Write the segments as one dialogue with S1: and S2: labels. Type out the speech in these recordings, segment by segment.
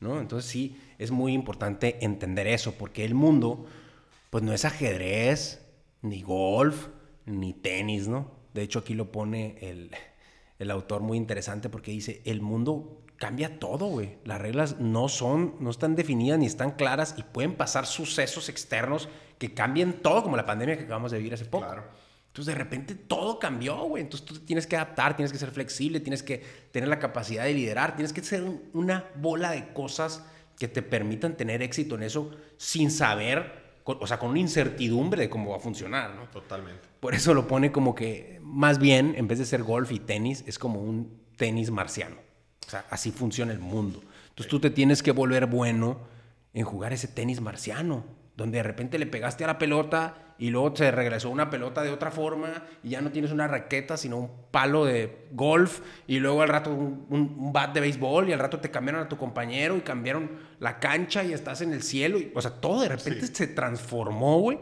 S1: ¿no? Entonces sí, es muy importante entender eso, porque el mundo, pues no es ajedrez, ni golf, ni tenis, ¿no? De hecho, aquí lo pone el, el autor muy interesante porque dice, el mundo cambia todo, güey. Las reglas no son, no están definidas ni están claras y pueden pasar sucesos externos que cambien todo, como la pandemia que acabamos de vivir hace poco.
S2: Claro.
S1: Entonces, de repente todo cambió, güey. Entonces, tú tienes que adaptar, tienes que ser flexible, tienes que tener la capacidad de liderar, tienes que ser un- una bola de cosas que te permitan tener éxito en eso sin saber, con- o sea, con una incertidumbre de cómo va a funcionar, ¿no?
S2: Totalmente.
S1: Por eso lo pone como que, más bien, en vez de ser golf y tenis, es como un tenis marciano. O sea, así funciona el mundo. Entonces tú te tienes que volver bueno en jugar ese tenis marciano, donde de repente le pegaste a la pelota y luego te regresó una pelota de otra forma y ya no tienes una raqueta, sino un palo de golf y luego al rato un, un- un bat de béisbol y al rato te cambiaron a tu compañero y cambiaron la cancha y estás en el cielo. Y, o sea, todo de repente
S2: Sí.
S1: se transformó, güey.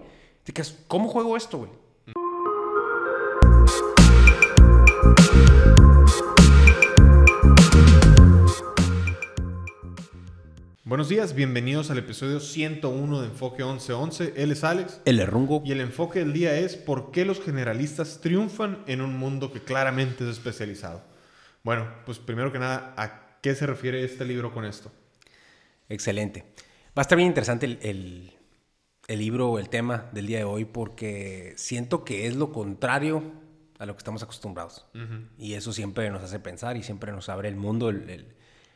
S1: ¿Cómo juego esto, güey?
S2: Buenos días, bienvenidos al episodio 101 de Enfoque 1111. Él es Alex.
S1: El errungo.
S2: Y el enfoque del día es por qué los generalistas triunfan en un mundo que claramente es especializado. Bueno, pues primero que nada, ¿a qué se refiere este libro con esto?
S1: Excelente. Va a estar bien interesante el, el, el libro o el tema del día de hoy porque siento que es lo contrario a lo que estamos acostumbrados. Y eso siempre nos hace pensar y siempre nos abre el mundo, el, el-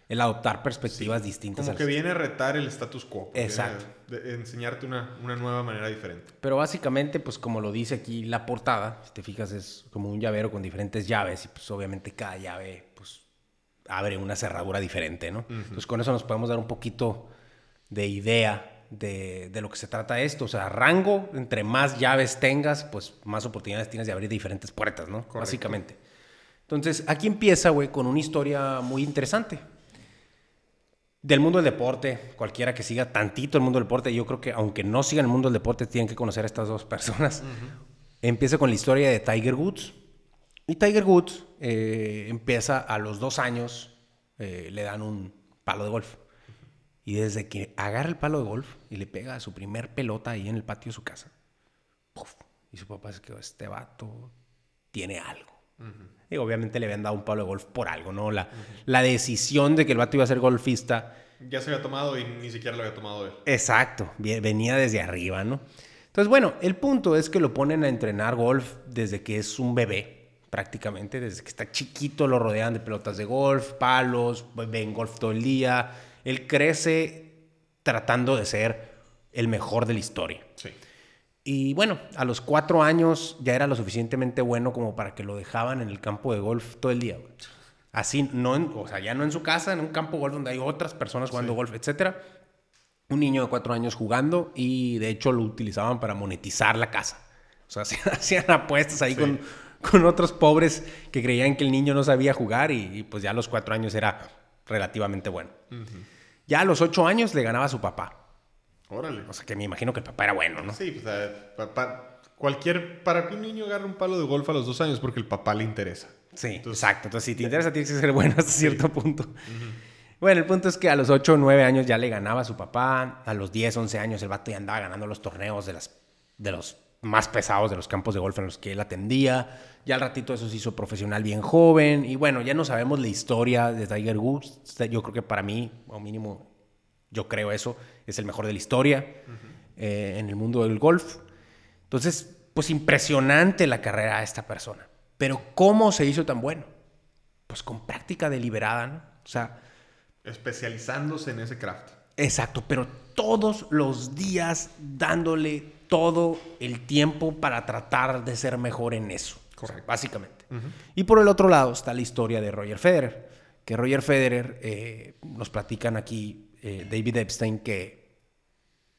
S1: el adoptar perspectivas distintas.
S2: Como que viene a retar el status quo.
S1: Exacto.
S2: de- enseñarte una, una nueva manera diferente.
S1: Pero básicamente, pues como lo dice aquí la portada, si te fijas, es como un llavero con diferentes llaves y pues obviamente cada llave pues abre una cerradura diferente, ¿no? Entonces con eso nos podemos dar un poquito de idea de, de lo que se trata esto. O sea, rango, entre más llaves tengas, pues más oportunidades tienes de abrir diferentes puertas, ¿no? Básicamente. Entonces, aquí empieza, güey, con una historia muy interesante del mundo del deporte, cualquiera que siga tantito el mundo del deporte, yo creo que aunque no sigan el mundo del deporte, tienen que conocer a estas dos personas. Empieza con la historia de Tiger Woods. Y Tiger Woods eh, empieza a los dos años, eh, le dan un palo de golf. Y desde que agarra el palo de golf y le pega a su primer pelota ahí en el patio de su casa, ¡puf! y su papá se quedó, este vato tiene algo. Y obviamente le habían dado un palo de golf por algo, ¿no? La, la decisión de que el vato iba a ser golfista
S2: Ya se había tomado y ni siquiera lo había tomado él.
S1: Exacto, venía desde arriba, ¿no? Entonces, bueno, el punto es que lo ponen a entrenar golf desde que es un bebé, prácticamente, desde que está chiquito lo rodean de pelotas de golf, palos, ven golf todo el día. Él crece tratando de ser el mejor de la historia.
S2: Sí.
S1: Y bueno, a los cuatro años ya era lo suficientemente bueno como para que lo dejaban en el campo de golf todo el día. güey. Así, no en- o sea, ya no en su casa, en un campo de golf donde hay otras personas jugando golf, etcétera. Un niño de cuatro años jugando y de hecho lo utilizaban para monetizar la casa. O sea, hacían, hacían apuestas ahí
S2: Sí.
S1: con, con otros pobres que creían que el niño no sabía jugar y, y, pues ya a los cuatro años era relativamente bueno. Ya a los ocho años le ganaba a su papá.
S2: Órale.
S1: O sea, que me imagino que el papá era bueno, ¿no?
S2: Sí, pues a- pa- pa- cualquier, para que un niño agarre un palo de golf a los dos años porque el papá le interesa.
S1: Sí,
S2: Entonces-
S1: exacto. Entonces, si te interesa, tienes que ser bueno hasta cierto punto. Bueno, el punto es que a los 8 o 9 años ya le ganaba a su papá. A los 10, 11 años el vato ya andaba ganando los torneos de, las, de los más pesados de los campos de golf en los que él atendía. Ya al ratito eso se hizo profesional bien joven. Y bueno, ya no sabemos la historia de Tiger Woods. Yo creo que para mí, o mínimo, yo creo eso, es el mejor de la historia eh, en el mundo del golf. Entonces, pues impresionante la carrera de esta persona. Pero ¿cómo se hizo tan bueno? Pues con práctica deliberada, ¿no? O sea,
S2: Especializándose en ese craft.
S1: exacto, pero todos los días dándole todo el tiempo para tratar de ser mejor en eso. Correcto. básicamente. Y por el otro lado está la historia de Roger Federer, que Roger Federer, eh, nos platican aquí eh, David Epstein, que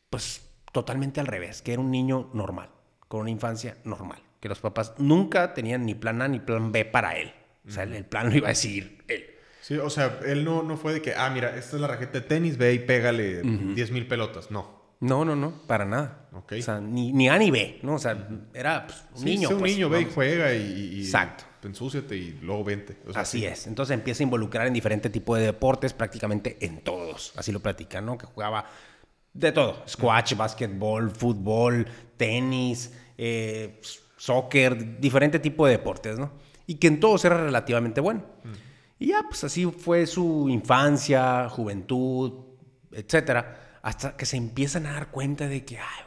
S1: pues totalmente al revés, que era un niño normal, con una infancia normal, que los papás nunca tenían ni plan A ni plan B para él. O sea, el, el plan lo iba a decir él.
S2: Sí, o sea, él no, no fue de que, ah, mira, esta es la raqueta de tenis, ve y pégale 10 mil pelotas. No.
S1: No, no, no, para nada.
S2: Ok.
S1: O sea, ni, ni A ni B, ¿no? O sea, era pues, un
S2: Sí,
S1: niño.
S2: sé un
S1: pues,
S2: niño, ve y juega y... y-
S1: Exacto.
S2: Ensúciate y luego vente.
S1: Así es. Entonces empieza a involucrar en diferentes tipos de deportes, prácticamente en todos. Así lo platican, ¿no? Que jugaba de todo. Squash, básquetbol, fútbol, tenis, eh, soccer, diferente tipo de deportes, ¿no? Y que en todos era relativamente bueno. Y ya, pues así fue su infancia, juventud, etcétera, hasta que se empiezan a dar cuenta de que, ay,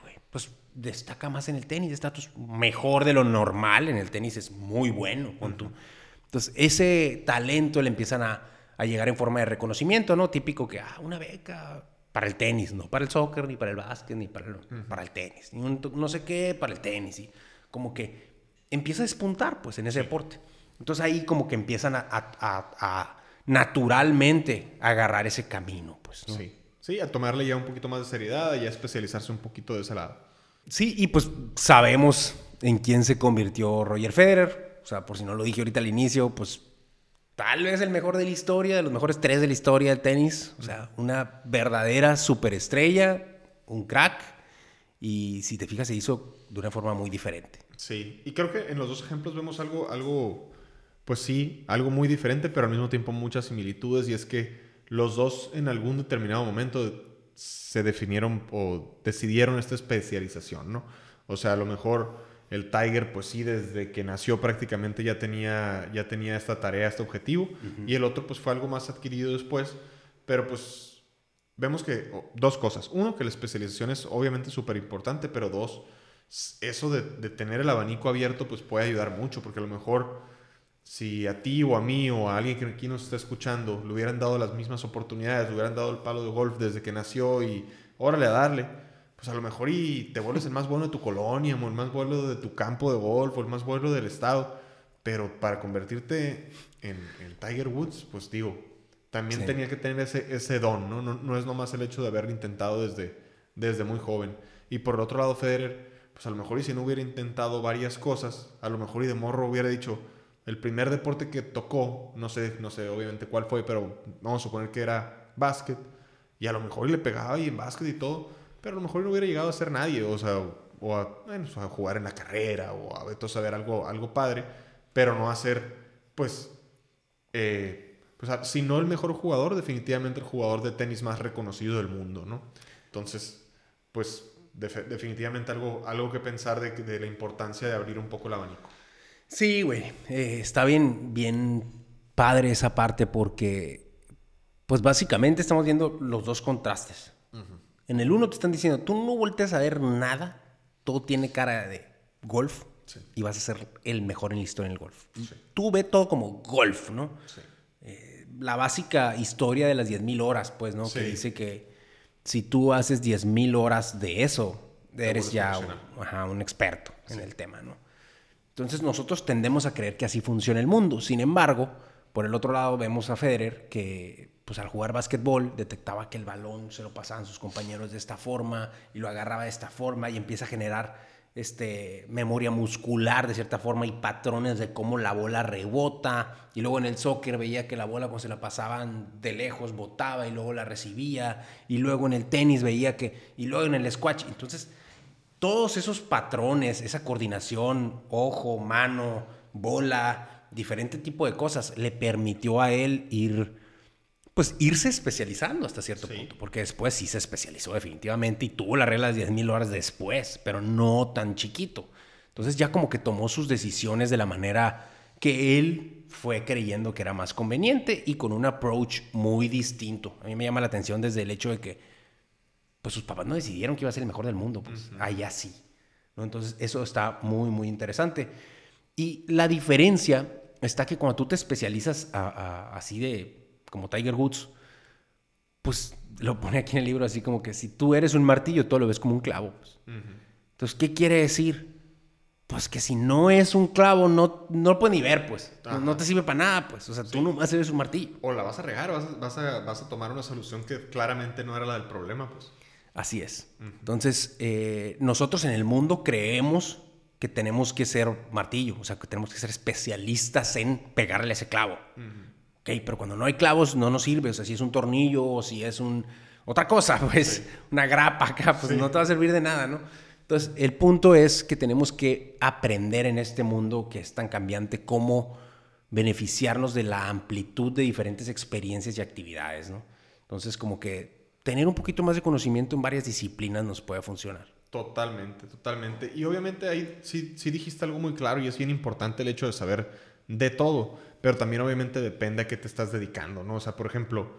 S1: destaca más en el tenis, está mejor de lo normal en el tenis, es muy bueno. Entonces, ese talento le empiezan a, a, llegar en forma de reconocimiento, ¿no? Típico que, ah, una beca para el tenis, no para el soccer, ni para el básquet, ni para el, para el tenis, ni no sé qué, para el tenis. Y como que empieza a despuntar, pues, en ese deporte. Entonces ahí como que empiezan a, a, a, naturalmente agarrar ese camino, pues.
S2: Sí. Sí, a tomarle ya un poquito más de seriedad y a especializarse un poquito de ese lado.
S1: Sí, y pues sabemos en quién se convirtió Roger Federer. O sea, por si no lo dije ahorita al inicio, pues tal vez el mejor de la historia, de los mejores tres de la historia del tenis. O sea, una verdadera superestrella, un crack. Y si te fijas, se hizo de una forma muy diferente.
S2: Sí, y creo que en los dos ejemplos vemos algo, algo pues sí, algo muy diferente, pero al mismo tiempo muchas similitudes. Y es que los dos en algún determinado momento se definieron o decidieron esta especialización, ¿no? O sea, a lo mejor el Tiger, pues sí, desde que nació prácticamente ya tenía, ya tenía esta tarea, este objetivo, y el otro pues fue algo más adquirido después, pero pues vemos que dos cosas. Uno, que la especialización es obviamente súper importante, pero dos, eso de, de, tener el abanico abierto pues puede ayudar mucho, porque a lo mejor si a ti o a mí o a alguien que aquí nos está escuchando le hubieran dado las mismas oportunidades, le hubieran dado el palo de golf desde que nació y órale a darle, pues a lo mejor y te vuelves el más bueno de tu colonia, o el más bueno de tu campo de golf, o el más bueno del estado. Pero para convertirte en, Tiger Woods, pues digo, también tenía que tener ese, ese don, ¿no? ¿no? ¿no? es nomás el hecho de haberlo intentado desde, desde muy joven. Y por el otro lado, Federer, pues a lo mejor y si no hubiera intentado varias cosas, a lo mejor y de morro hubiera dicho, el primer deporte que tocó, no sé, no sé obviamente cuál fue, pero vamos a suponer que era básquet, y a lo mejor le pegaba y en básquet y todo, pero a lo mejor no hubiera llegado a ser nadie, o sea, o a, a jugar en la carrera, o a, a saber algo, algo padre, pero no a ser, pues, eh, pues si no el mejor jugador, definitivamente el jugador de tenis más reconocido del mundo, ¿no? Entonces, pues, definitivamente algo, algo que pensar de, de la importancia de abrir un poco el abanico.
S1: Sí, güey. Eh, está bien, bien padre esa parte porque, pues básicamente estamos viendo los dos contrastes. En el uno te están diciendo, tú no volteas a ver nada, todo tiene cara de golf y vas a ser el mejor en la historia en el golf. Tú ves todo como golf, ¿no? Eh, la básica historia de las 10.000 horas, pues, ¿no? Que dice que si tú haces 10.000 horas de eso, eres ya un, experto en el tema, ¿no? Entonces nosotros tendemos a creer que así funciona el mundo. Sin embargo, por el otro lado vemos a Federer que pues al jugar básquetbol detectaba que el balón se lo pasaban sus compañeros de esta forma y lo agarraba de esta forma y empieza a generar este, memoria muscular de cierta forma y patrones de cómo la bola rebota. Y luego en el soccer veía que la bola cuando se la pasaban de lejos botaba y luego la recibía. Y luego en el tenis veía que... Y luego en el squash. Entonces todos esos patrones, esa coordinación, ojo, mano, bola, diferente tipo de cosas, le permitió a él ir, pues irse especializando hasta cierto punto, porque después sí se especializó definitivamente y tuvo la regla de 10.000 horas después, pero no tan chiquito. Entonces ya como que tomó sus decisiones de la manera que él fue creyendo que era más conveniente y con un approach muy distinto. A mí me llama la atención desde el hecho de que pues sus papás no decidieron que iba a ser el mejor del mundo, pues allá sí. ¿no? Entonces eso está muy, muy interesante. Y la diferencia está que cuando tú te especializas así de como Tiger Woods, pues lo pone aquí en el libro así como que si tú eres un martillo, todo lo ves como un clavo. Pues. Entonces, ¿qué quiere decir? Pues que si no es un clavo, no, no lo puedes ni ver, pues. No, te sirve para nada, pues. O sea, tú no eres un martillo.
S2: O la vas a regar, vas vas, a, vas a tomar una solución que claramente no era la del problema, pues.
S1: Así es. Entonces, eh, nosotros en el mundo creemos que tenemos que ser martillo, o sea, que tenemos que ser especialistas en pegarle a ese clavo. Ok, pero cuando no hay clavos no nos sirve, o sea, si es un tornillo o si es un... Otra cosa, pues, una grapa acá, pues no te va a servir de nada, ¿no? Entonces, el punto es que tenemos que aprender en este mundo que es tan cambiante cómo beneficiarnos de la amplitud de diferentes experiencias y actividades, ¿no? Entonces, como que tener un poquito más de conocimiento en varias disciplinas nos puede funcionar.
S2: Totalmente, totalmente. Y obviamente ahí sí, sí dijiste algo muy claro y es bien importante el hecho de saber de todo, pero también obviamente depende a qué te estás dedicando, ¿no? O sea, por ejemplo,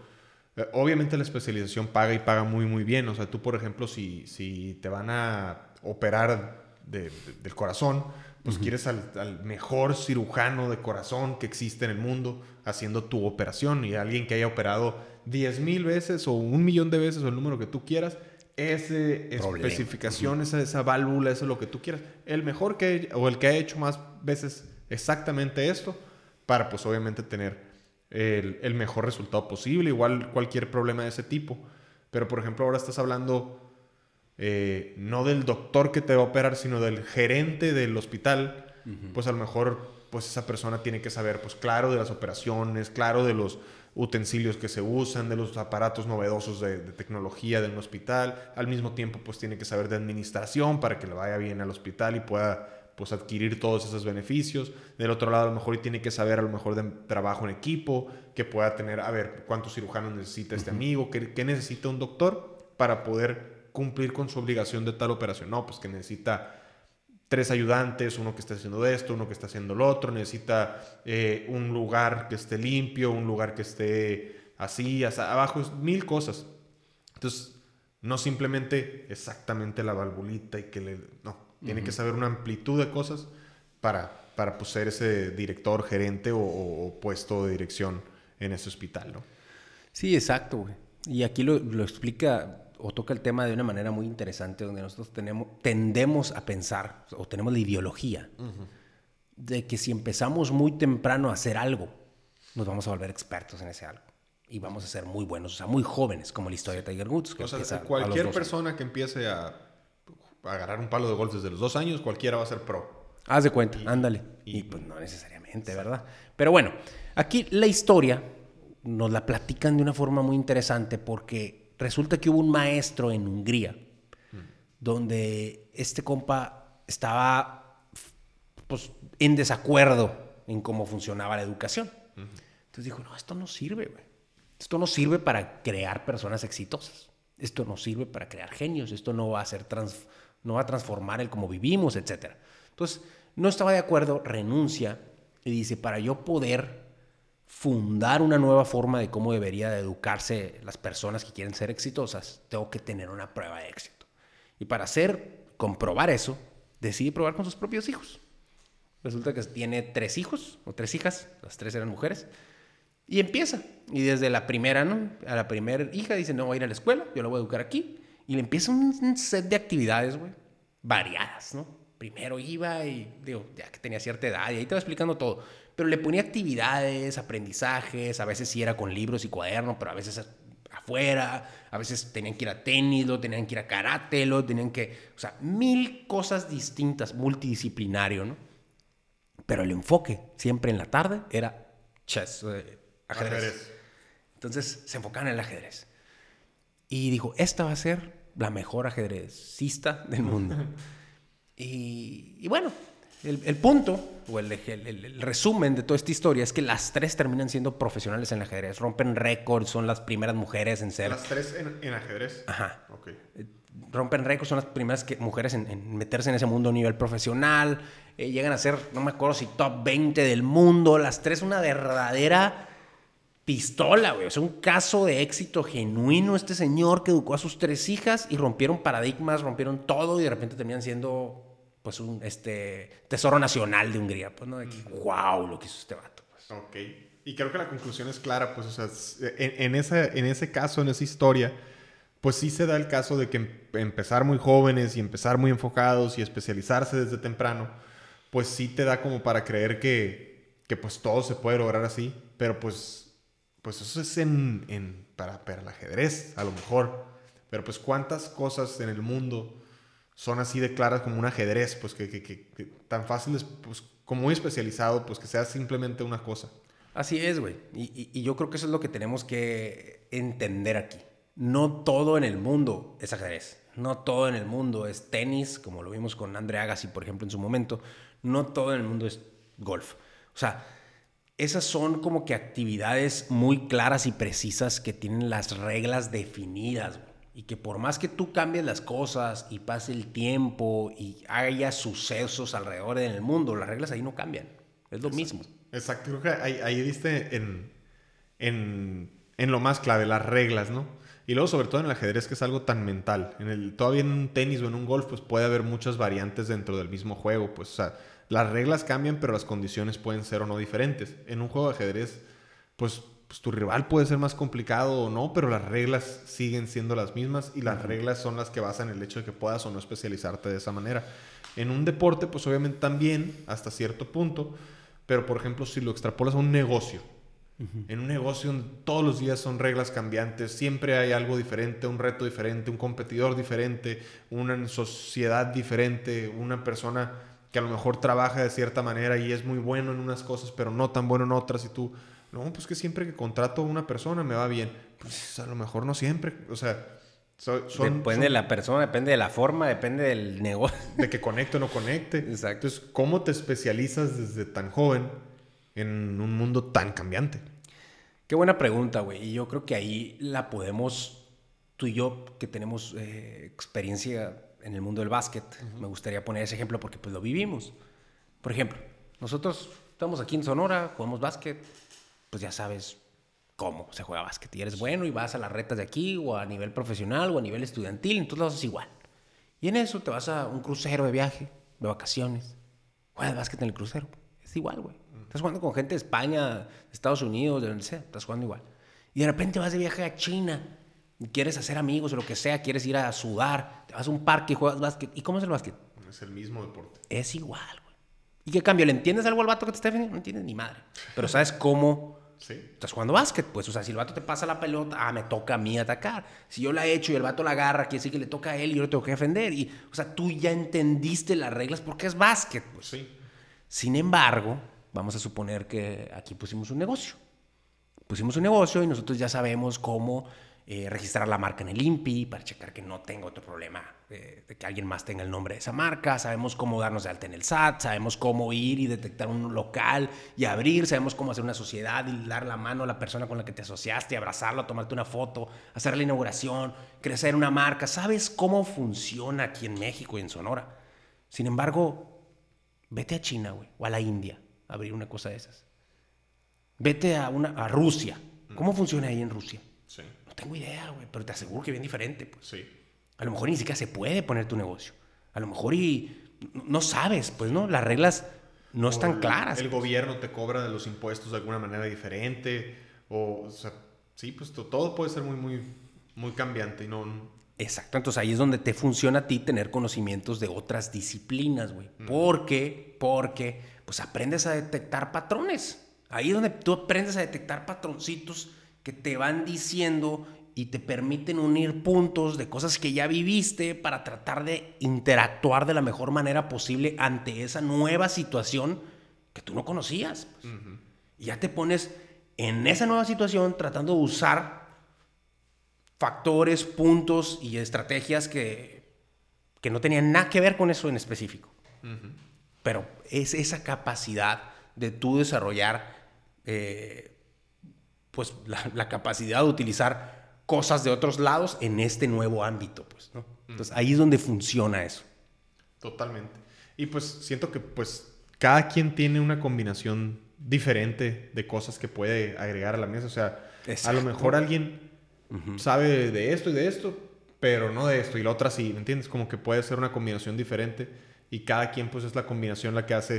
S2: eh, obviamente la especialización paga y paga muy, muy bien. O sea, tú, por ejemplo, si, si te van a operar del corazón, pues quieres al, al, mejor cirujano de corazón que existe en el mundo haciendo tu operación y alguien que haya operado 10 mil veces o un millón de veces o el número que tú quieras, esa especificación, esa, esa válvula, eso es lo que tú quieras. El mejor que o el que ha hecho más veces exactamente esto para pues obviamente tener el, el mejor resultado posible, igual cualquier problema de ese tipo. Pero por ejemplo ahora estás hablando eh, no del doctor que te va a operar, sino del gerente del hospital, pues a lo mejor pues esa persona tiene que saber, pues claro, de las operaciones, claro, de los utensilios que se usan, de los aparatos novedosos de, tecnología de un hospital, al mismo tiempo pues tiene que saber de administración para que le vaya bien al hospital y pueda pues adquirir todos esos beneficios. Del otro lado, a lo mejor tiene que saber a lo mejor de trabajo en equipo, que pueda tener, a ver, cuántos cirujanos necesita este amigo, qué, qué necesita un doctor para poder cumplir con su obligación de tal operación. No, pues que necesita tres ayudantes, uno que esté haciendo esto, uno que está haciendo lo otro, necesita eh, un lugar que esté limpio, un lugar que esté así, abajo, mil cosas. Entonces, no simplemente exactamente la valvulita y que le... No, tiene que saber una amplitud de cosas para, para pues, ser ese director, gerente o, puesto de dirección en ese hospital, ¿no?
S1: Sí, exacto, güey. Y aquí lo, lo explica o toca el tema de una manera muy interesante donde nosotros tenemos, tendemos a pensar o tenemos la ideología de que si empezamos muy temprano a hacer algo, nos vamos a volver expertos en ese algo y vamos a ser muy buenos, o sea, muy jóvenes, como la historia de Tiger Woods.
S2: o sea, cualquier persona que empiece a, a, agarrar un palo de golf desde los dos años, cualquiera va a ser pro.
S1: Haz de cuenta, ándale. Y, y, pues no necesariamente, ¿verdad? Pero bueno, aquí la historia nos la platican de una forma muy interesante porque resulta que hubo un maestro en Hungría donde este compa estaba pues, en desacuerdo en cómo funcionaba la educación. Entonces dijo, no, esto no sirve, güey. Esto no sirve para crear personas exitosas. Esto no sirve para crear genios. Esto no va a, ser trans no va a transformar el cómo vivimos, etc. Entonces, no estaba de acuerdo, renuncia y dice, para yo poder fundar una nueva forma de cómo debería de educarse las personas que quieren ser exitosas, tengo que tener una prueba de éxito. Y para hacer, comprobar eso, decide probar con sus propios hijos. Resulta que tiene tres hijos o tres hijas, las tres eran mujeres, y empieza. Y desde la primera, ¿no? A la primera hija dice, no voy a ir a la escuela, yo la voy a educar aquí. Y le empieza un set de actividades, güey, variadas, ¿no? Primero iba y, digo, ya que tenía cierta edad, y ahí te va explicando todo pero le ponía actividades, aprendizajes, a veces sí era con libros y cuadernos, pero a veces afuera, a veces tenían que ir a tenis, lo tenían que ir a karate, lo tenían que, o sea, mil cosas distintas, multidisciplinario, ¿no? Pero el enfoque siempre en la tarde era chess, eh, ajedrez. Entonces se enfocaban en el ajedrez. Y dijo, esta va a ser la mejor ajedrecista del mundo. y, y bueno, el, punto, o el, el, resumen de toda esta historia es que las tres terminan siendo profesionales en el ajedrez, rompen récords, son las primeras mujeres en ser...
S2: Las tres en, ajedrez.
S1: Ajá. Okay. Eh, rompen récords, son las primeras mujeres en, meterse en ese mundo a nivel profesional, eh, llegan a ser, no me acuerdo si top 20 del mundo, las tres una verdadera pistola, güey. Es un caso de éxito genuino este señor que educó a sus tres hijas y rompieron paradigmas, rompieron todo y de repente terminan siendo pues un este, tesoro nacional de Hungría. Pues, ¿no? De wow, lo que hizo este vato. Pues.
S2: Ok. Y creo que la conclusión es clara, pues, o sea, en, ese, en ese caso, en esa historia, pues sí se da el caso de que em, empezar muy jóvenes y empezar muy enfocados y especializarse desde temprano, pues sí te da como para creer que, que pues todo se puede lograr así, pero pues, pues eso es en, en para, para el ajedrez, a lo mejor. Pero pues cuántas cosas en el mundo son así de claras como un ajedrez, pues que, que, tan fáciles, pues como muy especializado, pues que sea simplemente una cosa.
S1: Así es, güey. Y, y, yo creo que eso es lo que tenemos que entender aquí. No todo en el mundo es ajedrez. No todo en el mundo es tenis, como lo vimos con Andre Agassi, por ejemplo, en su momento. No todo en el mundo es golf. O sea, esas son como que actividades muy claras y precisas que tienen las reglas definidas, güey. Y que por más que tú cambies las cosas y pase el tiempo y haya sucesos alrededor en el mundo, las reglas ahí no cambian. Es lo mismo.
S2: Exacto, creo que ahí, ahí diste en, en, en, lo más clave, las reglas, ¿no? Y luego, sobre todo en el ajedrez, que es algo tan mental. En el, todavía en un tenis o en un golf, pues puede haber muchas variantes dentro del mismo juego. Pues, o sea, las reglas cambian, pero las condiciones pueden ser o no diferentes. En un juego de ajedrez, pues, pues tu rival puede ser más complicado o no, pero las reglas siguen siendo las mismas y las reglas son las que basan el hecho de que puedas o no especializarte de esa manera. En un deporte, pues obviamente también, hasta cierto punto, pero por ejemplo, si lo extrapolas a un negocio, en un negocio donde todos los días son reglas cambiantes, siempre hay algo diferente, un reto diferente, un competidor diferente, una sociedad diferente, una persona que a lo mejor trabaja de cierta manera y es muy bueno en unas cosas, pero no tan bueno en otras, y tú, no, pues que siempre que contrato a una persona me va bien. Pues a lo mejor no siempre, o sea,
S1: depende de la persona, depende de la forma, depende del negocio.
S2: De que conecte o no conecte.
S1: Exacto.
S2: Entonces, ¿cómo te especializas desde tan joven en un mundo tan cambiante?
S1: Qué buena pregunta, güey. Y yo creo que ahí la podemos, tú y yo, que tenemos eh, experiencia en el mundo del básquet, me gustaría poner ese ejemplo porque pues lo vivimos. Por ejemplo, nosotros estamos aquí en Sonora, jugamos básquet, pues ya sabes cómo se juega básquet. Y eres bueno y vas a las retas de aquí o a nivel profesional o a nivel estudiantil, entonces lo haces igual. Y en eso te vas a un crucero de viaje, de vacaciones, juegas básquet en el crucero. Es igual, güey. Estás jugando con gente de España, de Estados Unidos, de donde sea, estás jugando igual. Y de repente vas de viaje a China quieres hacer amigos o lo que sea, quieres ir a sudar, te vas a un parque y juegas básquet. ¿Y cómo es el básquet?
S2: Es el mismo deporte.
S1: Es igual, güey. ¿Y qué cambio? ¿Le entiendes algo al vato que te está defendiendo? No entiendes ni madre. Pero sabes cómo
S2: sí.
S1: estás jugando básquet. Pues, o sea, si el vato te pasa la pelota, ah, me toca a mí atacar. Si yo la he hecho y el vato la agarra, quiere decir que le toca a él y yo le tengo que defender. Y, o sea, tú ya entendiste las reglas porque es básquet. Pues.
S2: Sí.
S1: Sin embargo, vamos a suponer que aquí pusimos un negocio. Pusimos un negocio y nosotros ya sabemos cómo eh, registrar la marca en el INPI para checar que no tenga otro problema de que alguien más tenga el nombre de esa marca, sabemos cómo darnos de alta en el SAT, sabemos cómo ir y detectar un local y abrir, sabemos cómo hacer una sociedad y dar la mano a la persona con la que te asociaste, abrazarlo, tomarte una foto, hacer la inauguración, crecer una marca, sabes cómo funciona aquí en México y en Sonora. Sin embargo, vete a China, güey, o a la India a abrir una cosa de esas. Vete a, una, a Rusia. ¿Cómo funciona ahí en Rusia? No tengo idea, güey, pero te aseguro que bien diferente, pues.
S2: Sí.
S1: A lo mejor ni siquiera se puede poner tu negocio. A lo mejor y no sabes, pues, ¿no? Las reglas no están claras.
S2: El
S1: pues.
S2: gobierno te cobra de los impuestos de alguna manera diferente. O, o sea, sí, pues todo puede ser muy, muy, muy cambiante y no...
S1: Exacto, entonces ahí es donde te funciona a ti tener conocimientos de otras disciplinas, güey. ¿Por qué? Porque pues aprendes a detectar patrones. Ahí es donde tú aprendes a detectar patroncitos que te van diciendo y te permiten unir puntos de cosas que ya viviste para tratar de interactuar de la mejor manera posible ante esa nueva situación que tú no conocías. Pues. Y ya te pones en esa nueva situación tratando de usar factores, puntos y estrategias que, que no tenían nada que ver con eso en específico. Pero es esa capacidad de tú desarrollar eh, pues la, capacidad de utilizar cosas de otros lados en este nuevo ámbito, pues, ¿no? Entonces ahí es donde funciona eso.
S2: Totalmente. Y pues siento que pues cada quien tiene una combinación diferente de cosas que puede agregar a la mesa. O sea, a lo mejor alguien sabe de esto y de esto, pero no de esto y la otra sí, ¿me entiendes? Como que puede ser una combinación diferente y cada quien pues es la combinación la que hace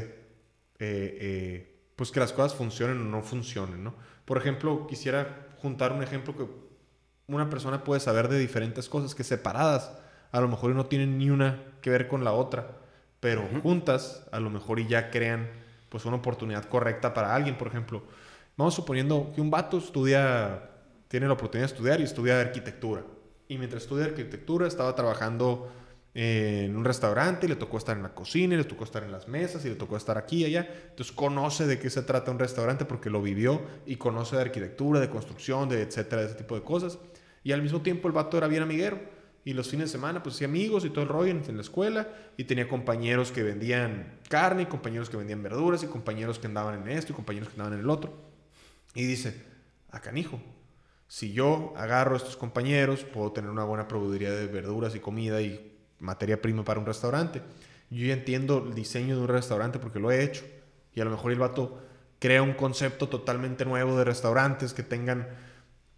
S2: eh, eh, pues que las cosas funcionen o no funcionen, ¿no? Por ejemplo, quisiera juntar un ejemplo que una persona puede saber de diferentes cosas que separadas a lo mejor no tienen ni una que ver con la otra, pero juntas a lo mejor y ya crean pues una oportunidad correcta para alguien. Por ejemplo, vamos suponiendo que un vato estudia, tiene la oportunidad de estudiar y estudia arquitectura. Y mientras estudia arquitectura estaba trabajando en un restaurante y le tocó estar en la cocina y le tocó estar en las mesas y le tocó estar aquí y allá. Entonces conoce de qué se trata un restaurante porque lo vivió y conoce de arquitectura, de construcción, de etcétera, de ese tipo de cosas. Y al mismo tiempo el vato era bien amiguero y los fines de semana, pues hacía amigos y todo el rollo en, la escuela. Y tenía compañeros que vendían carne, y compañeros que vendían verduras, y compañeros que andaban en esto, y compañeros que andaban en el otro. Y dice, a canijo, si yo agarro a estos compañeros, puedo tener una buena proveeduría de verduras y comida y materia prima para un restaurante. Yo ya entiendo el diseño de un restaurante porque lo he hecho. Y a lo mejor el vato crea un concepto totalmente nuevo de restaurantes que tengan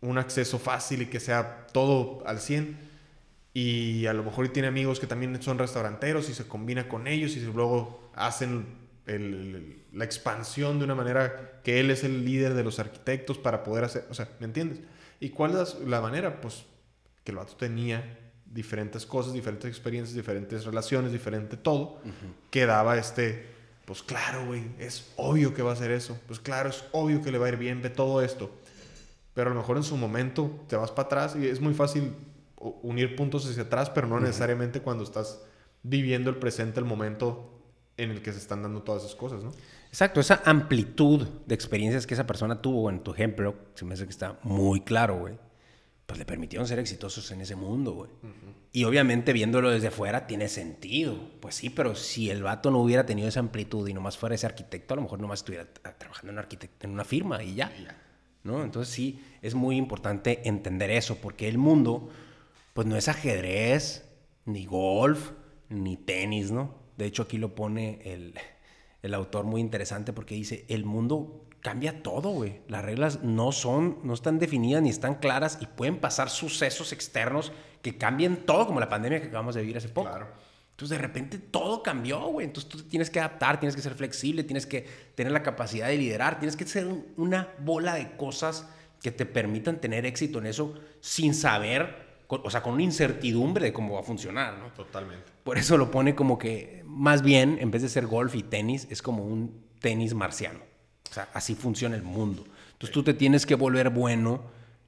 S2: un acceso fácil y que sea todo al 100 y a lo mejor tiene amigos que también son restauranteros y se combina con ellos y luego hacen la expansión de una manera que él es el líder de los arquitectos para poder hacer, o sea, ¿me entiendes? ¿Y cuál es la manera? Pues que el vato tenía diferentes cosas, diferentes experiencias, diferentes relaciones, diferente todo, que daba este, pues claro, güey, es obvio que va a hacer eso, pues claro, es obvio que le va a ir bien, ve todo esto, pero a lo mejor en su momento te vas para atrás y es muy fácil unir puntos hacia atrás, pero no necesariamente cuando estás viviendo el presente, el momento en el que se están dando todas esas cosas, ¿no?
S1: Exacto, esa amplitud de experiencias que esa persona tuvo en tu ejemplo, se me hace que está muy claro, güey. Pues le permitieron ser exitosos en ese mundo, güey. Y obviamente viéndolo desde fuera tiene sentido. Pues sí, pero si el vato no hubiera tenido esa amplitud y nomás fuera ese arquitecto, a lo mejor nomás estuviera trabajando en, arquitecto, en una firma y ya. ¿no? Entonces sí, es muy importante entender eso, porque el mundo pues no es ajedrez, ni golf, ni tenis, ¿no? De hecho, aquí lo pone el, el autor muy interesante porque dice, el mundo cambia todo, güey. Las reglas no son, no están definidas ni están claras y pueden pasar sucesos externos que cambien todo, como la pandemia que acabamos de vivir hace poco. Claro. Entonces, de repente todo cambió, güey. Entonces, tú tienes que adaptar, tienes que ser flexible, tienes que tener la capacidad de liderar, tienes que ser una bola de cosas que te permitan tener éxito en eso sin saber o sea, con una incertidumbre de cómo va a funcionar, ¿no?
S2: Totalmente.
S1: Por eso lo pone como que, más bien, en vez de ser golf y tenis, es como un tenis marciano. O sea, así funciona el mundo. Entonces tú te tienes que volver bueno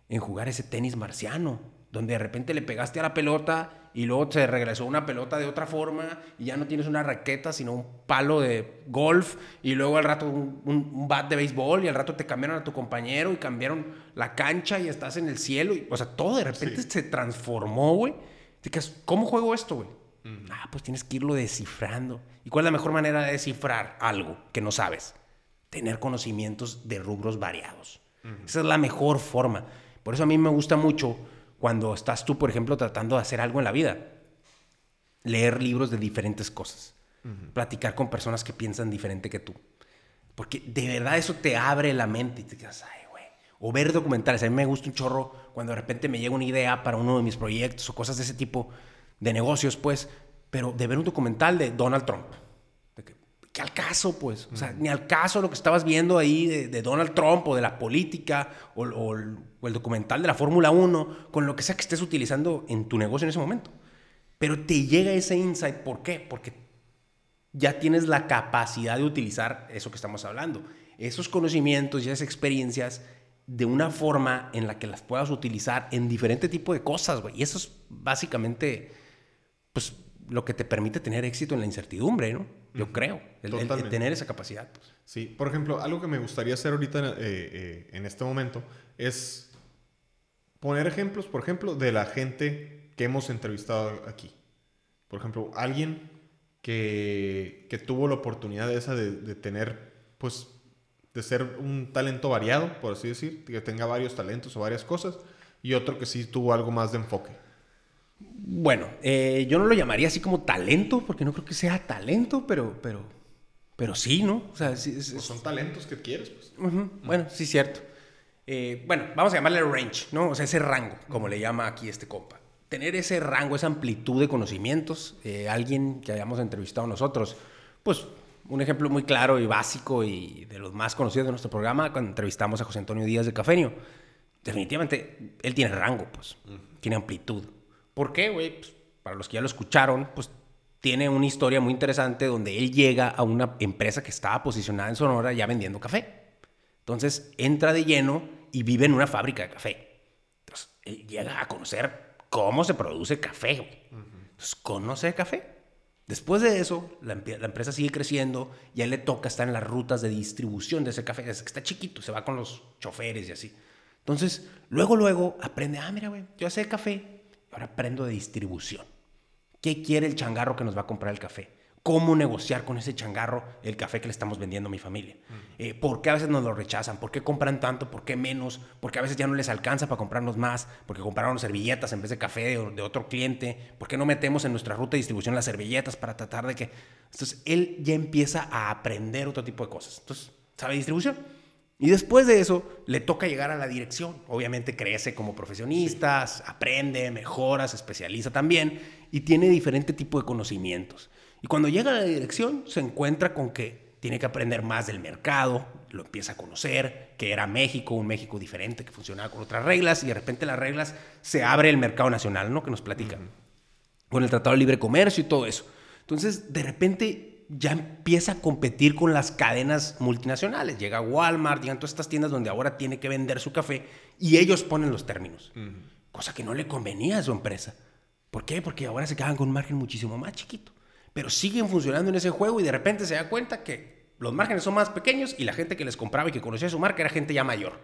S1: en jugar ese tenis marciano, donde de repente le pegaste a la pelota y luego se regresó una pelota de otra forma y ya no tienes una raqueta, sino un palo de golf y luego al rato un, bat de béisbol y al rato te cambiaron a tu compañero y cambiaron la cancha y estás en el cielo. Y, o sea, todo de repente se transformó, güey. ¿Cómo juego esto, güey? Ah, pues tienes que irlo descifrando. ¿Y cuál es la mejor manera de descifrar algo que no sabes? Tener conocimientos de rubros variados. Esa es la mejor forma. Por eso a mí me gusta mucho cuando estás tú, por ejemplo, tratando de hacer algo en la vida. Leer libros de diferentes cosas. Platicar con personas que piensan diferente que tú. Porque de verdad eso te abre la mente y te quedas, ay, güey. O ver documentales. A mí me gusta un chorro cuando de repente me llega una idea para uno de mis proyectos o cosas de ese tipo de negocios, pues. Pero de ver un documental de Donald Trump al caso, pues. O sea, ni al caso lo que estabas viendo ahí de, Donald Trump o de la política o, el documental de la Fórmula 1, con lo que sea que estés utilizando en tu negocio en ese momento. Pero te llega ese insight, ¿por qué? Porque ya tienes la capacidad de utilizar eso que estamos hablando. Esos conocimientos y esas experiencias de una forma en la que las puedas utilizar en diferente tipo de cosas, güey. Y eso es básicamente, pues, lo que te permite tener éxito en la incertidumbre, ¿no? Yo creo, el, tener esa capacidad. Pues.
S2: Sí, por ejemplo, algo que me gustaría hacer ahorita eh, eh, en este momento es poner ejemplos, por ejemplo, de la gente que hemos entrevistado aquí. Por ejemplo, alguien que, que tuvo la oportunidad esa de, de tener, pues, de ser un talento variado, por así decir, que tenga varios talentos o varias cosas, y otro que sí tuvo algo más de enfoque.
S1: Bueno, eh, yo no lo llamaría así como talento, porque no creo que sea talento, pero, pero, pero sí, ¿no? O sea,
S2: pues son talentos que quieres, pues.
S1: Bueno, sí, cierto. Eh, bueno, vamos a llamarle range, ¿no? O sea, ese rango, como le llama aquí este compa. Tener ese rango, esa amplitud de conocimientos, eh, alguien que hayamos entrevistado nosotros, pues un ejemplo muy claro y básico y de los más conocidos de nuestro programa, cuando entrevistamos a José Antonio Díaz de Cafenio, definitivamente él tiene rango, pues, tiene amplitud. ¿Por qué, güey? Pues, para los que ya lo escucharon, pues tiene una historia muy interesante donde él llega a una empresa que estaba posicionada en Sonora ya vendiendo café. Entonces entra de lleno y vive en una fábrica de café. Entonces él llega a conocer cómo se produce café. Güey. Entonces conoce café. Después de eso, la, empresa sigue creciendo y a él le toca estar en las rutas de distribución de ese café. Desde que está chiquito, se va con los choferes y así. Entonces, luego, luego aprende, ah, mira, güey, yo sé café, Ahora aprendo de distribución. ¿Qué quiere el changarro que nos va a comprar el café? ¿Cómo negociar con ese changarro el café que le estamos vendiendo a mi familia? Eh, ¿Por qué a veces nos lo rechazan? ¿Por qué compran tanto? ¿Por qué menos? ¿Por qué a veces ya no les alcanza para comprarnos más? ¿Por qué compraron servilletas en vez de café de, de otro cliente? ¿Por qué no metemos en nuestra ruta de distribución las servilletas para tratar de que... Entonces, él ya empieza a aprender otro tipo de cosas. Entonces, sabe distribución. Y después de eso, le toca llegar a la dirección. Obviamente crece como profesionista, aprende, mejora, se especializa también y tiene diferente tipo de conocimientos. Y cuando llega a la dirección, se encuentra con que tiene que aprender más del mercado, lo empieza a conocer, que era México, un México diferente, que funcionaba con otras reglas, y de repente las reglas se abre el mercado nacional, ¿no? Que nos platican. Con el Tratado de Libre Comercio y todo eso. Entonces, de repente ya empieza a competir con las cadenas multinacionales. Llega Walmart, llegan todas estas tiendas donde ahora tiene que vender su café y ellos ponen los términos. Cosa que no le convenía a su empresa. ¿Por qué? Porque ahora se quedan con un margen muchísimo más chiquito. Pero siguen funcionando en ese juego y de repente se da cuenta que los márgenes son más pequeños y la gente que les compraba y que conocía su marca era gente ya mayor.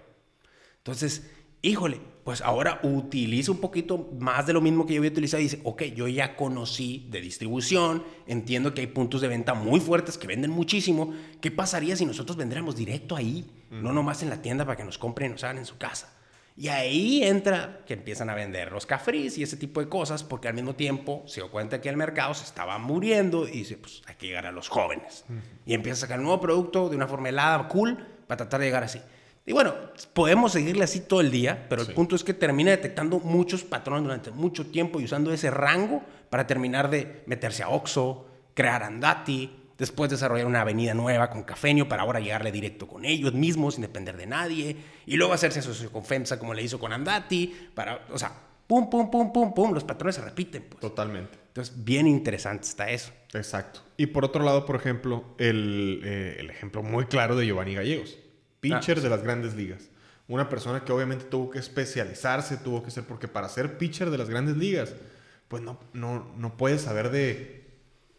S1: Entonces, híjole, pues ahora utiliza un poquito más de lo mismo que yo había utilizado y dice, ok, yo ya conocí de distribución, entiendo que hay puntos de venta muy fuertes que venden muchísimo. ¿Qué pasaría si nosotros vendríamos directo ahí? No nomás en la tienda para que nos compren y nos hagan en su casa. Y ahí entra que empiezan a vender los cafés y ese tipo de cosas, porque al mismo tiempo se dio cuenta que el mercado se estaba muriendo y dice, pues hay que llegar a los jóvenes. Y empieza a sacar un nuevo producto de una forma helada, cool, para tratar de llegar así. Y bueno, podemos seguirle así todo el día, pero el punto es que termina detectando muchos patrones durante mucho tiempo y usando ese rango para terminar de meterse a Oxxo, crear Andati, después desarrollar una avenida nueva con Cafenio para ahora llegarle directo con ellos mismos sin depender de nadie, y luego hacerse socio con FEMSA como le hizo con Andati, para, o sea, pum, pum, pum, pum, pum, los patrones se repiten. Pues.
S2: Totalmente.
S1: Entonces, bien interesante está eso.
S2: Exacto. Y por otro lado, por ejemplo, el, eh, el ejemplo muy claro de Giovanni Gallegos pitcher ah, de las grandes ligas. Una persona que obviamente tuvo que especializarse, tuvo que ser, porque para ser pitcher de las grandes ligas, pues no, no, no puedes saber de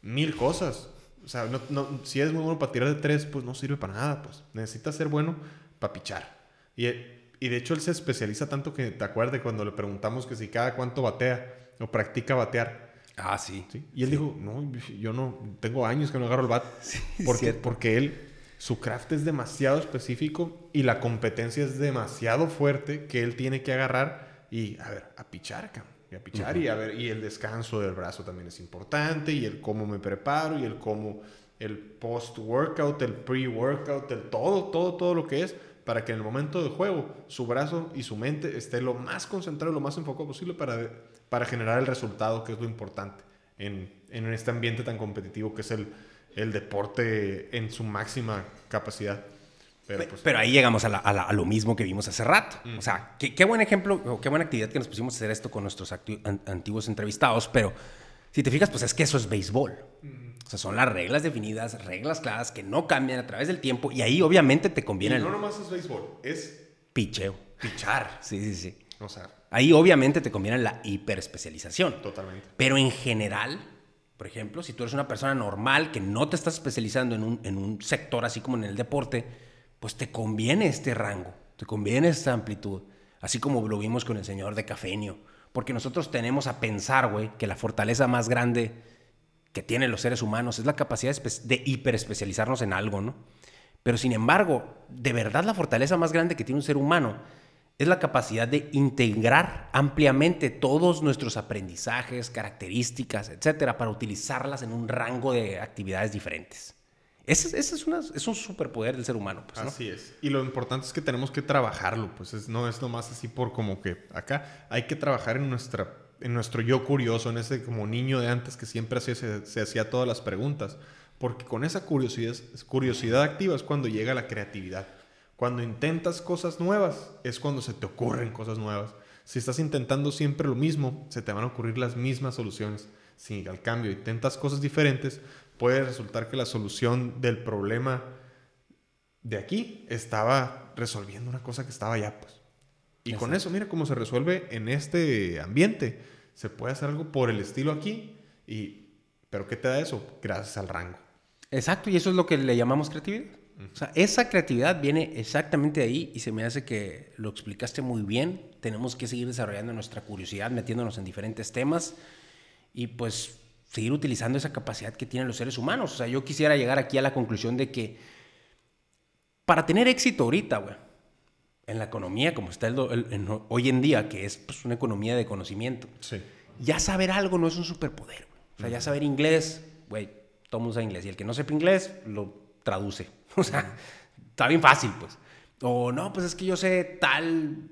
S2: mil cosas. O sea, no, si eres muy bueno para tirar de tres, pues no sirve para nada. Pues necesitas ser bueno para pichar. Y, y de hecho él se especializa tanto que te acuerdas cuando le preguntamos que si cada cuánto batea o practica batear.
S1: Ah, sí.
S2: Y él dijo, no, yo no, tengo años que no agarro el bat. porque, porque él su craft es demasiado específico y la competencia es demasiado fuerte que él tiene que agarrar y, a ver, a pichar, Y a pichar y a ver, y el descanso del brazo también es importante y el cómo me preparo y el cómo, el post-workout, el pre-workout, el todo, todo, todo lo que es para que en el momento del juego su brazo y su mente esté lo más concentrado, lo más enfocado posible para, para generar el resultado, que es lo importante en, en este ambiente tan competitivo que es el, el deporte en su máxima capacidad.
S1: Pero, pues, ahí llegamos a, lo mismo que vimos hace rato. O sea, qué, buen ejemplo, qué buena actividad que nos pusimos a hacer esto con nuestros antiguos entrevistados, pero si te fijas, pues es que eso es béisbol. O sea, son las reglas definidas, reglas claras que no cambian a través del tiempo y ahí obviamente te conviene...
S2: Y no nomás es béisbol, es...
S1: Picheo.
S2: Pichar.
S1: Sí, sí, sí.
S2: O sea...
S1: Ahí obviamente te conviene la hiperespecialización.
S2: Totalmente.
S1: Pero en general por ejemplo, si tú eres una persona normal que no te estás especializando en un, en un sector así como en el deporte, pues te conviene este rango, te conviene esta amplitud. Así como lo vimos con el señor de Cafenio. Porque nosotros tenemos a pensar, güey, que la fortaleza más grande que tienen los seres humanos es la capacidad de hiperespecializarnos en algo, ¿no? Pero sin embargo, de verdad la fortaleza más grande que tiene un ser humano es la capacidad de integrar ampliamente todos nuestros aprendizajes, características, etcétera, para utilizarlas en un rango de actividades diferentes. Ese, es, es, un superpoder del ser humano. Pues,
S2: así es. Y lo importante es que tenemos que trabajarlo. Pues no es nomás así por como que acá hay que trabajar en, nuestra, en nuestro yo curioso, en ese como niño de antes que siempre se, se hacía todas las preguntas. Porque con esa curiosidad activa es cuando llega la creatividad. Cuando intentas cosas nuevas es cuando se te ocurren cosas nuevas. Si estás intentando siempre lo mismo, se te van a ocurrir las mismas soluciones. Si al cambio intentas cosas diferentes, puede resultar que la solución del problema de aquí estaba resolviendo una cosa que estaba allá, pues. Y con eso, mira cómo se resuelve en este ambiente. Se puede hacer algo por el estilo aquí, y, pero ¿qué te da eso? Gracias al rango.
S1: Exacto, y eso es lo que le llamamos creatividad. O sea, esa creatividad viene exactamente de ahí y se me hace que lo explicaste muy bien. Tenemos que seguir desarrollando nuestra curiosidad, metiéndonos en diferentes temas y pues seguir utilizando esa capacidad que tienen los seres humanos. O sea, yo quisiera llegar aquí a la conclusión de que para tener éxito ahorita, güey, en la economía como está el, hoy en día, que es pues, una economía de conocimiento, ya saber algo no es un superpoder. O sea, ya saber inglés, güey, todo mundo sabe inglés. Y el que no sepa inglés, lo traduce. O sea, está bien fácil, pues. O no, pues es que yo sé tal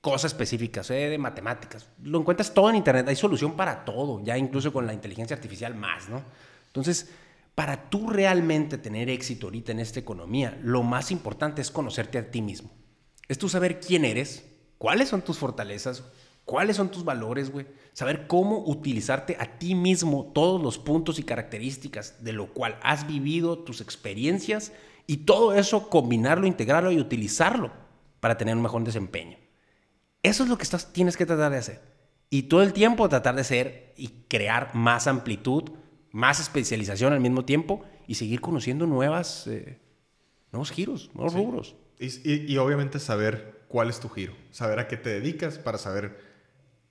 S1: cosa específica, sé de matemáticas. Lo encuentras todo en Internet, hay solución para todo, ya incluso con la inteligencia artificial más, ¿no? Entonces, para tú realmente tener éxito ahorita en esta economía, lo más importante es conocerte a ti mismo. Es tú saber quién eres, cuáles son tus fortalezas, cuáles son tus valores, güey. Saber cómo utilizarte a ti mismo todos los puntos y características de lo cual has vivido, tus experiencias y todo eso combinarlo, integrarlo y utilizarlo para tener un mejor desempeño. Eso es lo que estás, tienes que tratar de hacer. Y todo el tiempo tratar de ser y crear más amplitud más especialización al mismo tiempo y seguir conociendo nuevas, eh, nuevos giros, nuevos rubros.
S2: Y, obviamente saber cuál es tu giro, saber a qué te dedicas para saber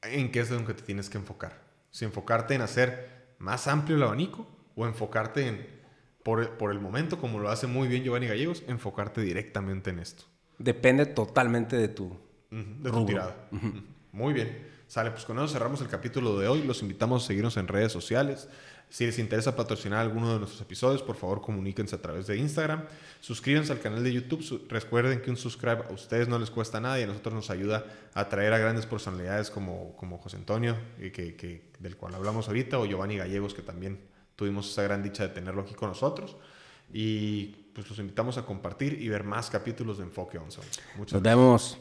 S2: en qué es lo que te tienes que enfocar. Si enfocarte en hacer más amplio el abanico o enfocarte en, por, por el momento, como lo hace muy bien Giovanni Gallegos, enfocarte directamente en esto.
S1: Depende totalmente de tu,
S2: de tu tirada. Muy bien. Sale, pues con eso cerramos el capítulo de hoy. Los invitamos a seguirnos en redes sociales. Si les interesa patrocinar alguno de nuestros episodios, por favor comuníquense a través de Instagram. Suscríbanse al canal de YouTube. Recuerden que un subscribe a ustedes no les cuesta nada y a nosotros nos ayuda a traer a grandes personalidades como, como José Antonio, que, del cual hablamos ahorita, o Giovanni Gallegos, que también tuvimos esa gran dicha de tenerlo aquí con nosotros. Y pues los invitamos a compartir y ver más capítulos de Enfoque 11.
S1: Muchas Nos vemos.